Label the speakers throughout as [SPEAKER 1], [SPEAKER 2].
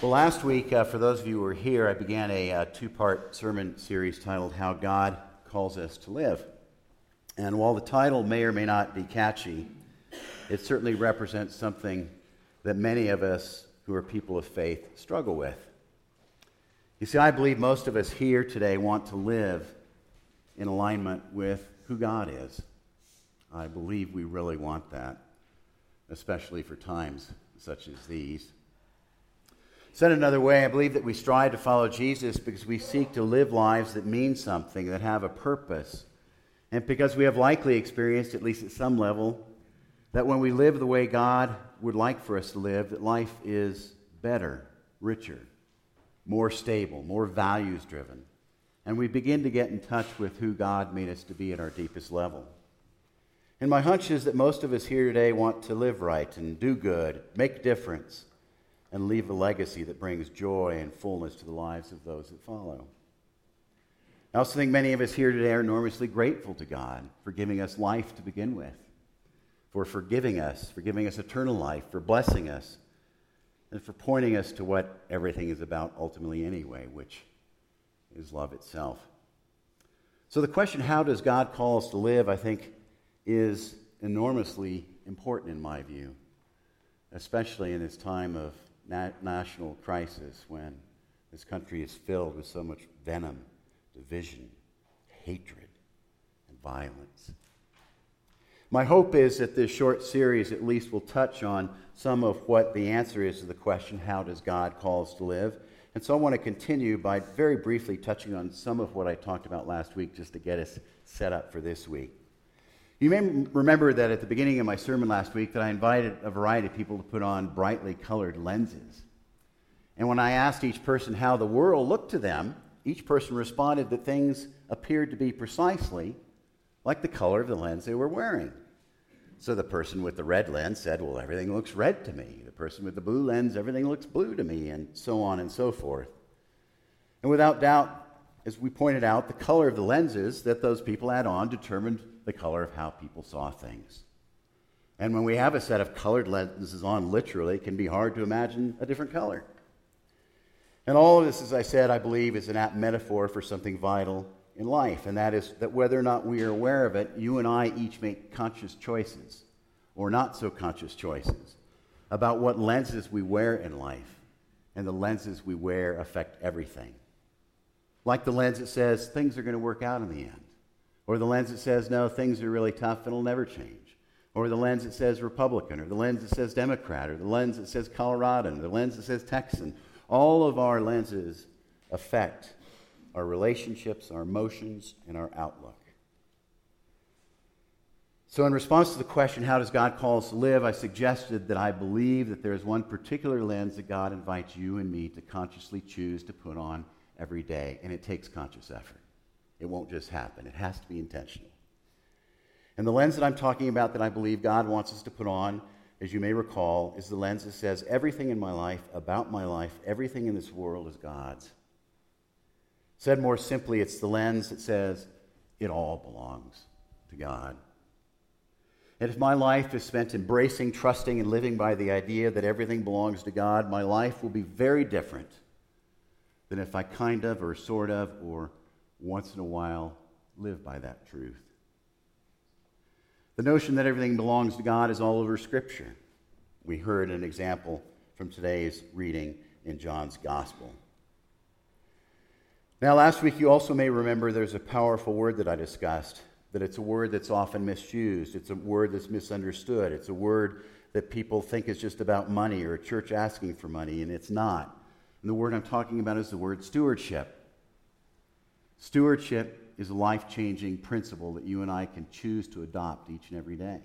[SPEAKER 1] Well, last week, uh, for those of you who were here, I began a uh, two part sermon series titled How God Calls Us to Live. And while the title may or may not be catchy, it certainly represents something that many of us who are people of faith struggle with. You see, I believe most of us here today want to live in alignment with who God is. I believe we really want that, especially for times such as these. Said another way, I believe that we strive to follow Jesus because we seek to live lives that mean something, that have a purpose. And because we have likely experienced, at least at some level, that when we live the way God would like for us to live, that life is better, richer, more stable, more values driven. And we begin to get in touch with who God made us to be at our deepest level. And my hunch is that most of us here today want to live right and do good, make a difference and leave a legacy that brings joy and fullness to the lives of those that follow. I also think many of us here today are enormously grateful to God for giving us life to begin with, for forgiving us, for giving us eternal life, for blessing us, and for pointing us to what everything is about ultimately anyway, which is love itself. So the question, how does God call us to live, I think, is enormously important in my view, especially in this time of na- national crisis when this country is filled with so much venom, division, hatred, and violence. My hope is that this short series at least will touch on some of what the answer is to the question, How does God call us to live? And so I want to continue by very briefly touching on some of what I talked about last week just to get us set up for this week. You may remember that at the beginning of my sermon last week that I invited a variety of people to put on brightly colored lenses. And when I asked each person how the world looked to them, each person responded that things appeared to be precisely like the color of the lens they were wearing. So the person with the red lens said, Well, everything looks red to me. The person with the blue lens, everything looks blue to me, and so on and so forth. And without doubt, as we pointed out, the color of the lenses that those people had on determined the color of how people saw things. And when we have a set of colored lenses on, literally, it can be hard to imagine a different color. And all of this, as I said, I believe is an apt metaphor for something vital in life, and that is that whether or not we are aware of it, you and I each make conscious choices, or not so conscious choices, about what lenses we wear in life. And the lenses we wear affect everything. Like the lens that says things are going to work out in the end. Or the lens that says, no, things are really tough and it'll never change. Or the lens that says Republican, or the lens that says Democrat, or the lens that says Coloradan, or the lens that says Texan. All of our lenses affect our relationships, our emotions, and our outlook. So, in response to the question, how does God call us to live, I suggested that I believe that there is one particular lens that God invites you and me to consciously choose to put on every day, and it takes conscious effort. It won't just happen, it has to be intentional. And the lens that I'm talking about that I believe God wants us to put on, as you may recall, is the lens that says everything in my life, about my life, everything in this world is God's. Said more simply, it's the lens that says it all belongs to God. And if my life is spent embracing, trusting, and living by the idea that everything belongs to God, my life will be very different than if I kind of, or sort of, or once in a while live by that truth. The notion that everything belongs to God is all over Scripture. We heard an example from today's reading in John's Gospel. Now, last week you also may remember there's a powerful word that I discussed, that it's a word that's often misused, it's a word that's misunderstood, it's a word that people think is just about money or a church asking for money, and it's not. And the word I'm talking about is the word stewardship. Stewardship is a life changing principle that you and I can choose to adopt each and every day.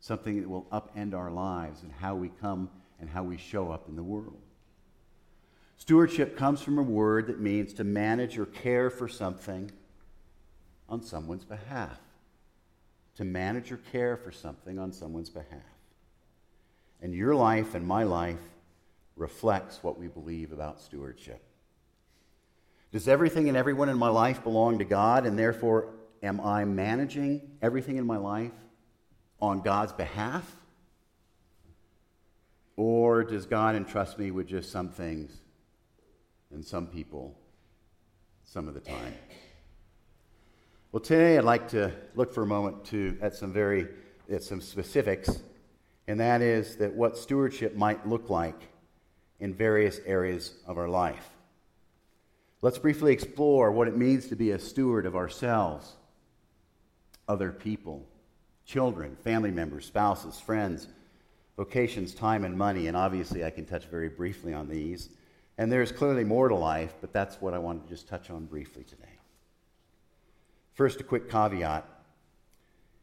[SPEAKER 1] Something that will upend our lives and how we come and how we show up in the world. Stewardship comes from a word that means to manage or care for something on someone's behalf. To manage or care for something on someone's behalf. And your life and my life reflects what we believe about stewardship. Does everything and everyone in my life belong to God, and therefore am I managing everything in my life on God's behalf? Or does God entrust me with just some things and some people some of the time? Well, today I'd like to look for a moment to, at some very at some specifics, and that is that what stewardship might look like in various areas of our life. Let's briefly explore what it means to be a steward of ourselves, other people, children, family members, spouses, friends, vocations, time, and money. And obviously, I can touch very briefly on these. And there's clearly more to life, but that's what I want to just touch on briefly today. First, a quick caveat.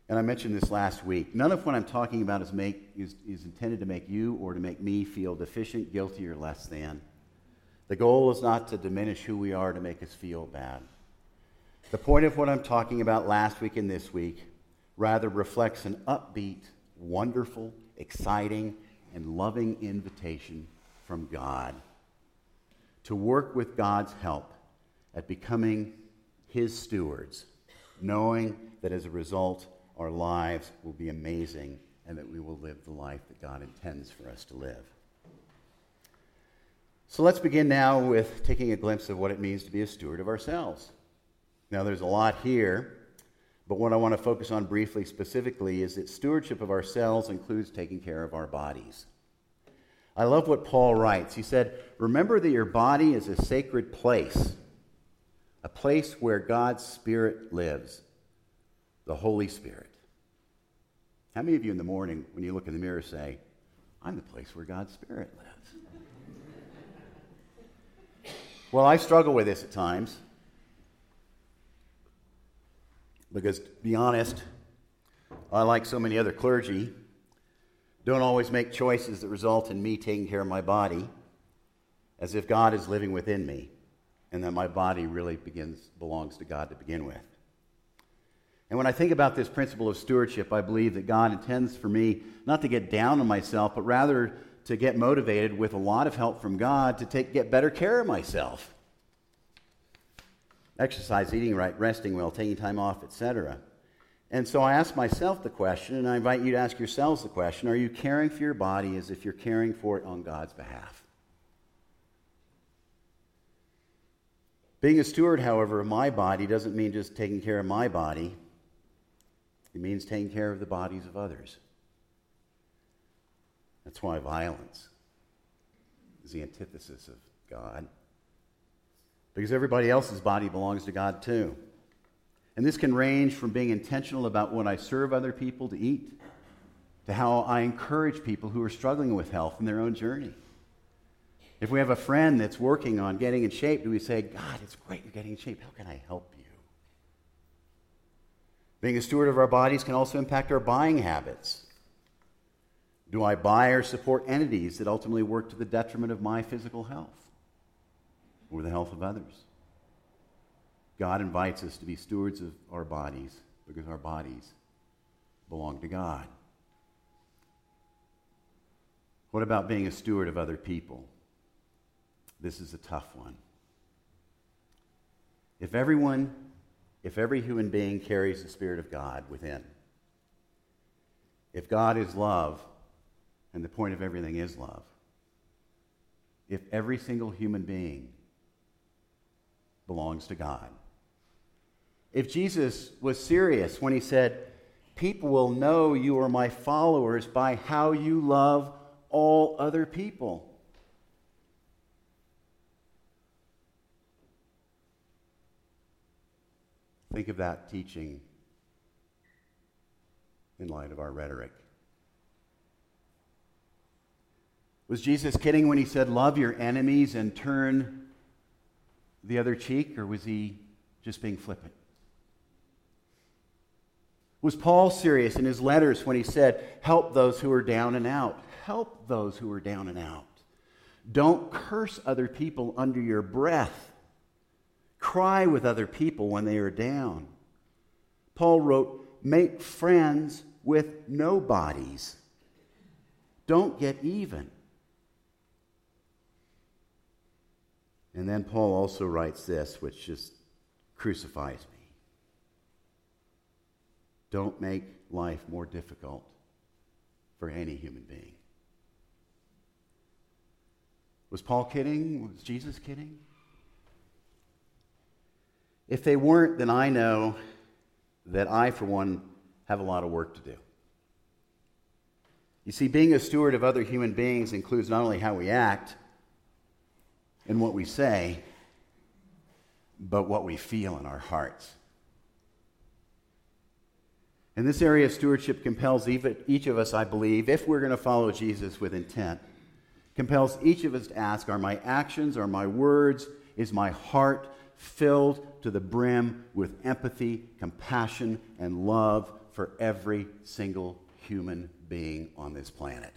[SPEAKER 1] And I mentioned this last week. None of what I'm talking about is, make, is, is intended to make you or to make me feel deficient, guilty, or less than. The goal is not to diminish who we are to make us feel bad. The point of what I'm talking about last week and this week rather reflects an upbeat, wonderful, exciting, and loving invitation from God to work with God's help at becoming His stewards, knowing that as a result, our lives will be amazing and that we will live the life that God intends for us to live. So let's begin now with taking a glimpse of what it means to be a steward of ourselves. Now, there's a lot here, but what I want to focus on briefly specifically is that stewardship of ourselves includes taking care of our bodies. I love what Paul writes. He said, Remember that your body is a sacred place, a place where God's Spirit lives, the Holy Spirit. How many of you in the morning, when you look in the mirror, say, I'm the place where God's Spirit lives? Well, I struggle with this at times. Because, to be honest, I, like so many other clergy, don't always make choices that result in me taking care of my body as if God is living within me and that my body really begins, belongs to God to begin with. And when I think about this principle of stewardship, I believe that God intends for me not to get down on myself, but rather to get motivated with a lot of help from God to take, get better care of myself. Exercise, eating right, resting well, taking time off, etc. And so I ask myself the question, and I invite you to ask yourselves the question are you caring for your body as if you're caring for it on God's behalf? Being a steward, however, of my body doesn't mean just taking care of my body, it means taking care of the bodies of others. That's why violence is the antithesis of God. Because everybody else's body belongs to God too. And this can range from being intentional about when I serve other people to eat to how I encourage people who are struggling with health in their own journey. If we have a friend that's working on getting in shape, do we say, God, it's great you're getting in shape. How can I help you? Being a steward of our bodies can also impact our buying habits. Do I buy or support entities that ultimately work to the detriment of my physical health or the health of others? God invites us to be stewards of our bodies because our bodies belong to God. What about being a steward of other people? This is a tough one. If everyone, if every human being carries the Spirit of God within, if God is love, and the point of everything is love. If every single human being belongs to God. If Jesus was serious when he said, People will know you are my followers by how you love all other people. Think of that teaching in light of our rhetoric. Was Jesus kidding when he said, Love your enemies and turn the other cheek, or was he just being flippant? Was Paul serious in his letters when he said, Help those who are down and out? Help those who are down and out. Don't curse other people under your breath. Cry with other people when they are down. Paul wrote, Make friends with nobodies. Don't get even. And then Paul also writes this, which just crucifies me. Don't make life more difficult for any human being. Was Paul kidding? Was Jesus kidding? If they weren't, then I know that I, for one, have a lot of work to do. You see, being a steward of other human beings includes not only how we act and what we say, but what we feel in our hearts. And this area of stewardship compels each of us, I believe, if we're going to follow Jesus with intent, compels each of us to ask Are my actions, are my words, is my heart filled to the brim with empathy, compassion, and love for every single human being on this planet?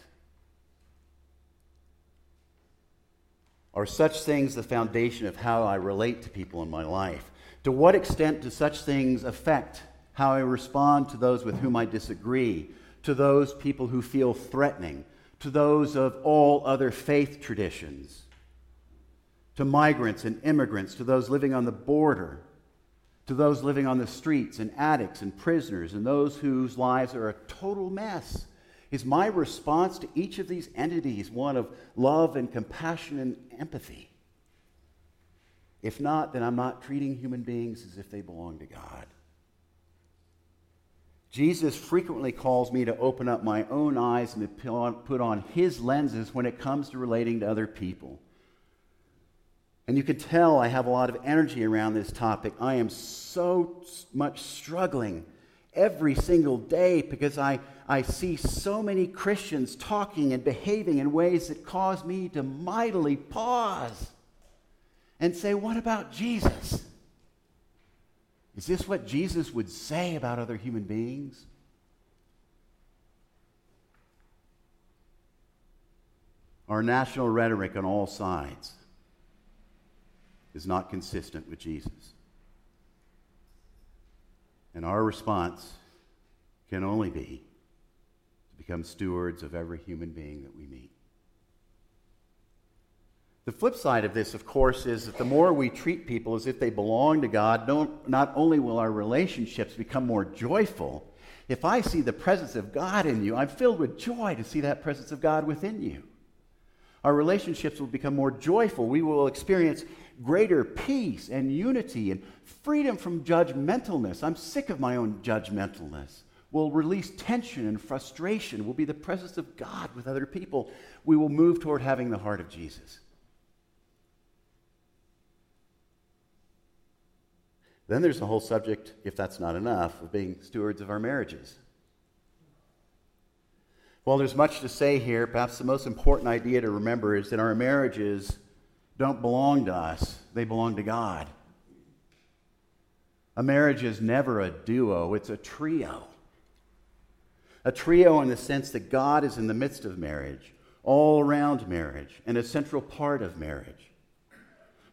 [SPEAKER 1] Are such things the foundation of how I relate to people in my life? To what extent do such things affect how I respond to those with whom I disagree, to those people who feel threatening, to those of all other faith traditions, to migrants and immigrants, to those living on the border, to those living on the streets, and addicts and prisoners, and those whose lives are a total mess. Is my response to each of these entities one of love and compassion and empathy? If not, then I'm not treating human beings as if they belong to God. Jesus frequently calls me to open up my own eyes and to put on his lenses when it comes to relating to other people. And you can tell I have a lot of energy around this topic. I am so much struggling every single day because I, I see so many Christians talking and behaving in ways that cause me to mightily pause and say, What about Jesus? Is this what Jesus would say about other human beings? Our national rhetoric on all sides is not consistent with Jesus. And our response can only be to become stewards of every human being that we meet. The flip side of this, of course, is that the more we treat people as if they belong to God, not only will our relationships become more joyful, if I see the presence of God in you, I'm filled with joy to see that presence of God within you. Our relationships will become more joyful. We will experience greater peace and unity and freedom from judgmentalness. I'm sick of my own judgmentalness. We'll release tension and frustration. We'll be the presence of God with other people. We will move toward having the heart of Jesus. Then there's the whole subject, if that's not enough, of being stewards of our marriages. Well, there's much to say here, perhaps the most important idea to remember is that our marriages don't belong to us, they belong to God. A marriage is never a duo, it's a trio. A trio in the sense that God is in the midst of marriage, all around marriage, and a central part of marriage.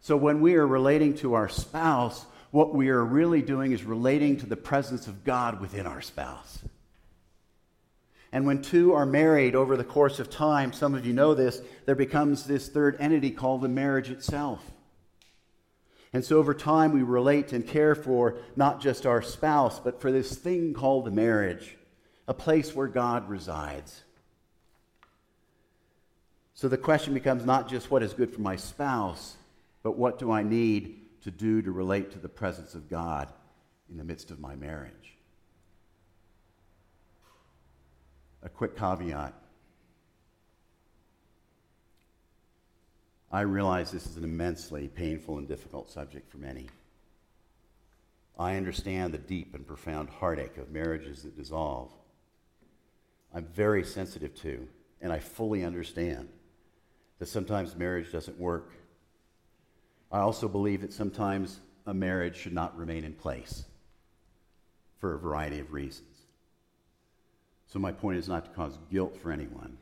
[SPEAKER 1] So when we are relating to our spouse, what we are really doing is relating to the presence of God within our spouse. And when two are married over the course of time, some of you know this, there becomes this third entity called the marriage itself. And so over time, we relate and care for not just our spouse, but for this thing called the marriage, a place where God resides. So the question becomes not just what is good for my spouse, but what do I need to do to relate to the presence of God in the midst of my marriage. A quick caveat. I realize this is an immensely painful and difficult subject for many. I understand the deep and profound heartache of marriages that dissolve. I'm very sensitive to, and I fully understand, that sometimes marriage doesn't work I also believe that sometimes a marriage should not remain in place for a variety of reasons. So, my point is not to cause guilt for anyone,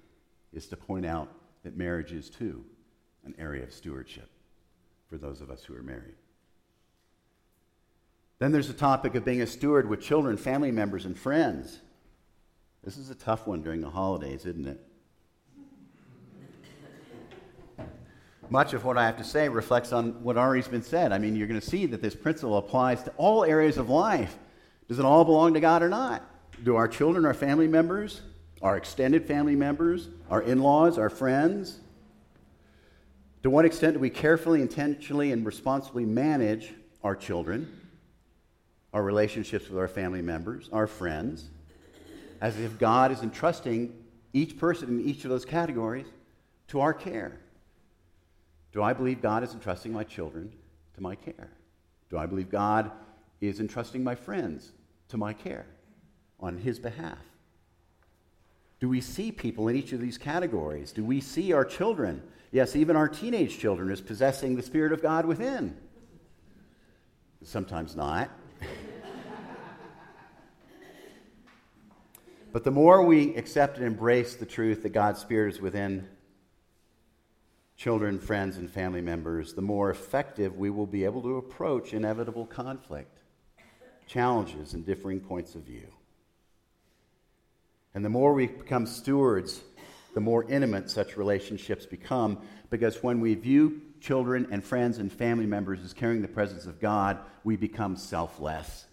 [SPEAKER 1] it's to point out that marriage is too an area of stewardship for those of us who are married. Then there's the topic of being a steward with children, family members, and friends. This is a tough one during the holidays, isn't it? much of what I have to say reflects on what already's been said. I mean, you're going to see that this principle applies to all areas of life. Does it all belong to God or not? Do our children, our family members, our extended family members, our in laws, our friends? To what extent do we carefully, intentionally, and responsibly manage our children, our relationships with our family members, our friends, as if God is entrusting each person in each of those categories to our care? Do I believe God is entrusting my children to my care? Do I believe God is entrusting my friends to my care on His behalf? Do we see people in each of these categories? Do we see our children, yes, even our teenage children, as possessing the Spirit of God within? Sometimes not. but the more we accept and embrace the truth that God's Spirit is within children, friends, and family members, the more effective we will be able to approach inevitable conflict, challenges, and differing points of view. And the more we become stewards, the more intimate such relationships become, because when we view children and friends and family members as carrying the presence of God, we become selfless.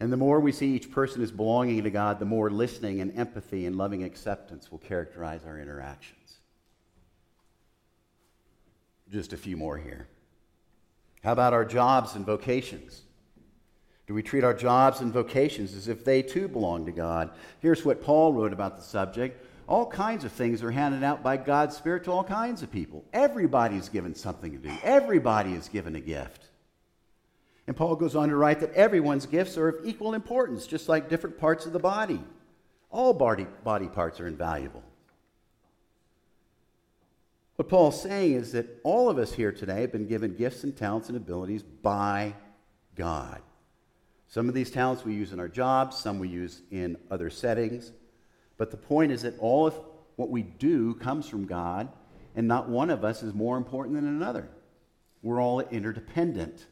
[SPEAKER 1] And the more we see each person as belonging to God, the more listening and empathy and loving acceptance will characterize our interactions. Just a few more here. How about our jobs and vocations? Do we treat our jobs and vocations as if they too belong to God? Here's what Paul wrote about the subject. All kinds of things are handed out by God's Spirit to all kinds of people. Everybody's given something to do, everybody is given a gift. And Paul goes on to write that everyone's gifts are of equal importance, just like different parts of the body. All body, body parts are invaluable. What Paul's saying is that all of us here today have been given gifts and talents and abilities by God. Some of these talents we use in our jobs, some we use in other settings. But the point is that all of what we do comes from God, and not one of us is more important than another. We're all interdependent.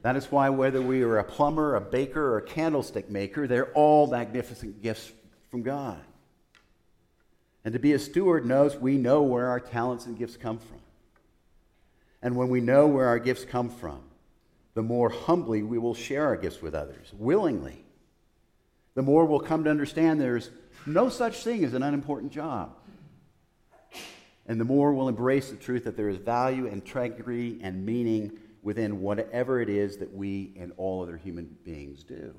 [SPEAKER 1] That is why, whether we are a plumber, a baker, or a candlestick maker, they're all magnificent gifts from God. And to be a steward knows we know where our talents and gifts come from. And when we know where our gifts come from, the more humbly we will share our gifts with others, willingly. The more we'll come to understand there's no such thing as an unimportant job. And the more we'll embrace the truth that there is value, and integrity, and meaning within whatever it is that we and all other human beings do.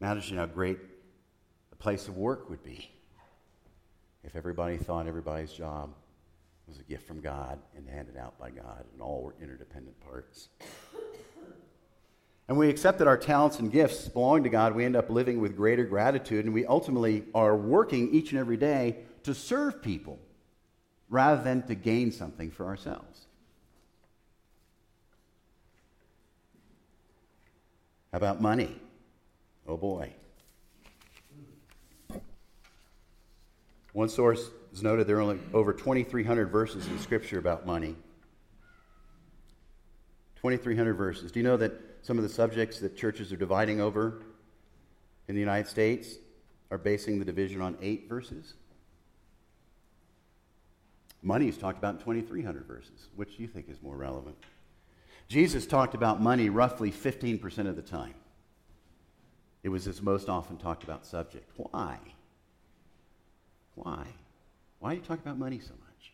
[SPEAKER 1] Imagine how great a place of work would be if everybody thought everybody's job was a gift from God and handed out by God, and all were interdependent parts. And we accept that our talents and gifts belong to God. We end up living with greater gratitude, and we ultimately are working each and every day to serve people rather than to gain something for ourselves. How about money? Oh boy. One source has noted there are only over 2,300 verses in Scripture about money. 2,300 verses. Do you know that some of the subjects that churches are dividing over in the United States are basing the division on eight verses? Money is talked about in 2,300 verses. Which do you think is more relevant? Jesus talked about money roughly 15% of the time. It was his most often talked about subject. Why? Why? Why do you talk about money so much?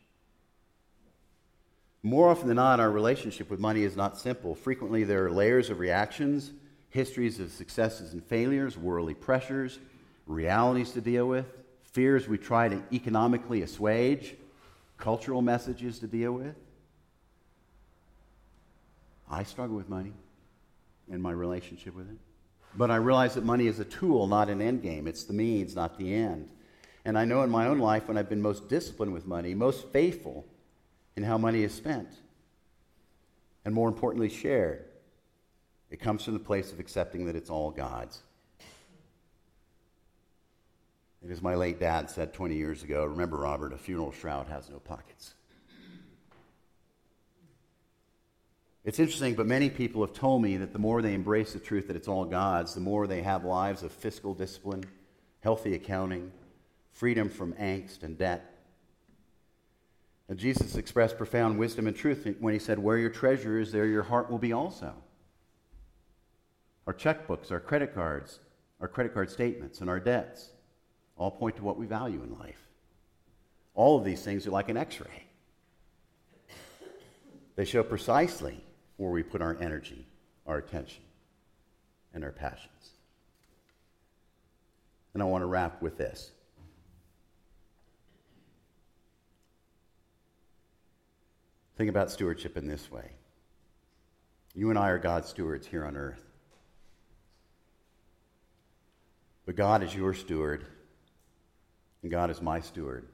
[SPEAKER 1] More often than not, our relationship with money is not simple. Frequently, there are layers of reactions, histories of successes and failures, worldly pressures, realities to deal with, fears we try to economically assuage, cultural messages to deal with. I struggle with money and my relationship with it. But I realize that money is a tool, not an end game. It's the means, not the end. And I know in my own life when I've been most disciplined with money, most faithful in how money is spent, and more importantly, shared, it comes from the place of accepting that it's all God's. And as my late dad said 20 years ago, remember, Robert, a funeral shroud has no pockets. It's interesting, but many people have told me that the more they embrace the truth that it's all God's, the more they have lives of fiscal discipline, healthy accounting, freedom from angst and debt. And Jesus expressed profound wisdom and truth when he said, Where your treasure is, there your heart will be also. Our checkbooks, our credit cards, our credit card statements, and our debts all point to what we value in life. All of these things are like an x ray, they show precisely where we put our energy, our attention, and our passions. And I want to wrap with this. Think about stewardship in this way. You and I are God's stewards here on earth. But God is your steward, and God is my steward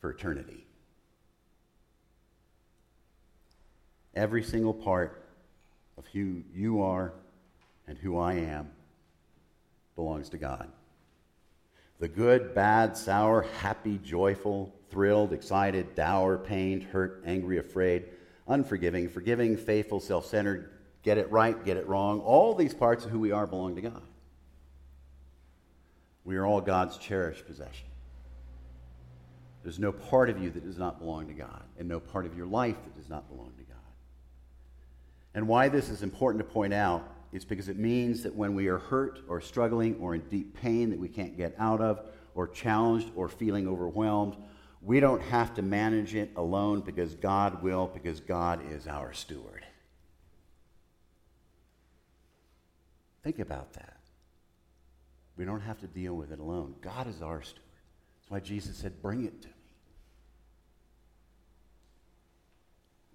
[SPEAKER 1] for eternity. Every single part of who you are and who I am belongs to God. The good, bad, sour, happy, joyful, thrilled, excited, dour, pained, hurt, angry, afraid, unforgiving, forgiving, faithful, self centered, get it right, get it wrong, all these parts of who we are belong to God. We are all God's cherished possession. There's no part of you that does not belong to God, and no part of your life that does not belong to God. And why this is important to point out is because it means that when we are hurt or struggling or in deep pain that we can't get out of, or challenged or feeling overwhelmed, we don't have to manage it alone because God will, because God is our steward. Think about that. We don't have to deal with it alone. God is our steward. That's why Jesus said, Bring it to me.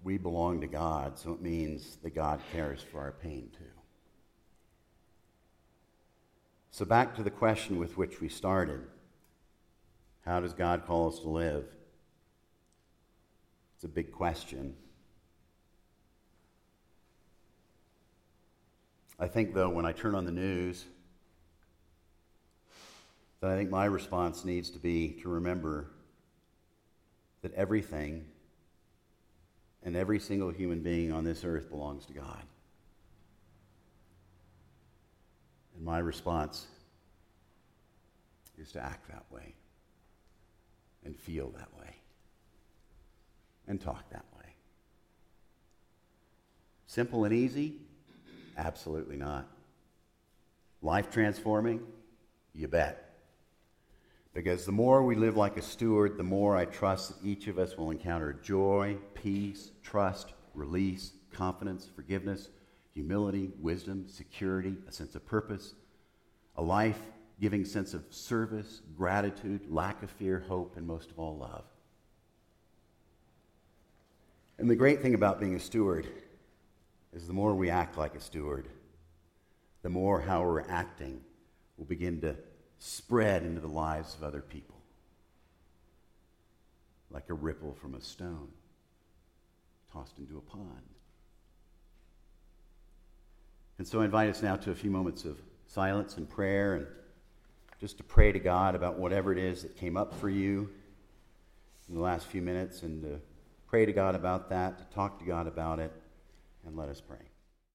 [SPEAKER 1] We belong to God, so it means that God cares for our pain too. So, back to the question with which we started How does God call us to live? It's a big question. I think, though, when I turn on the news, that I think my response needs to be to remember that everything and every single human being on this earth belongs to God. And my response is to act that way and feel that way and talk that way. Simple and easy? Absolutely not. Life transforming? You bet. Because the more we live like a steward, the more I trust that each of us will encounter joy, peace, trust, release, confidence, forgiveness, humility, wisdom, security, a sense of purpose, a life giving sense of service, gratitude, lack of fear, hope, and most of all, love. And the great thing about being a steward is the more we act like a steward, the more how we're acting will begin to spread into the lives of other people like a ripple from a stone tossed into a pond. And so I invite us now to a few moments of silence and prayer and just to pray to God about whatever it is that came up for you in the last few minutes and to pray to God about that, to talk to God about it, and let us pray.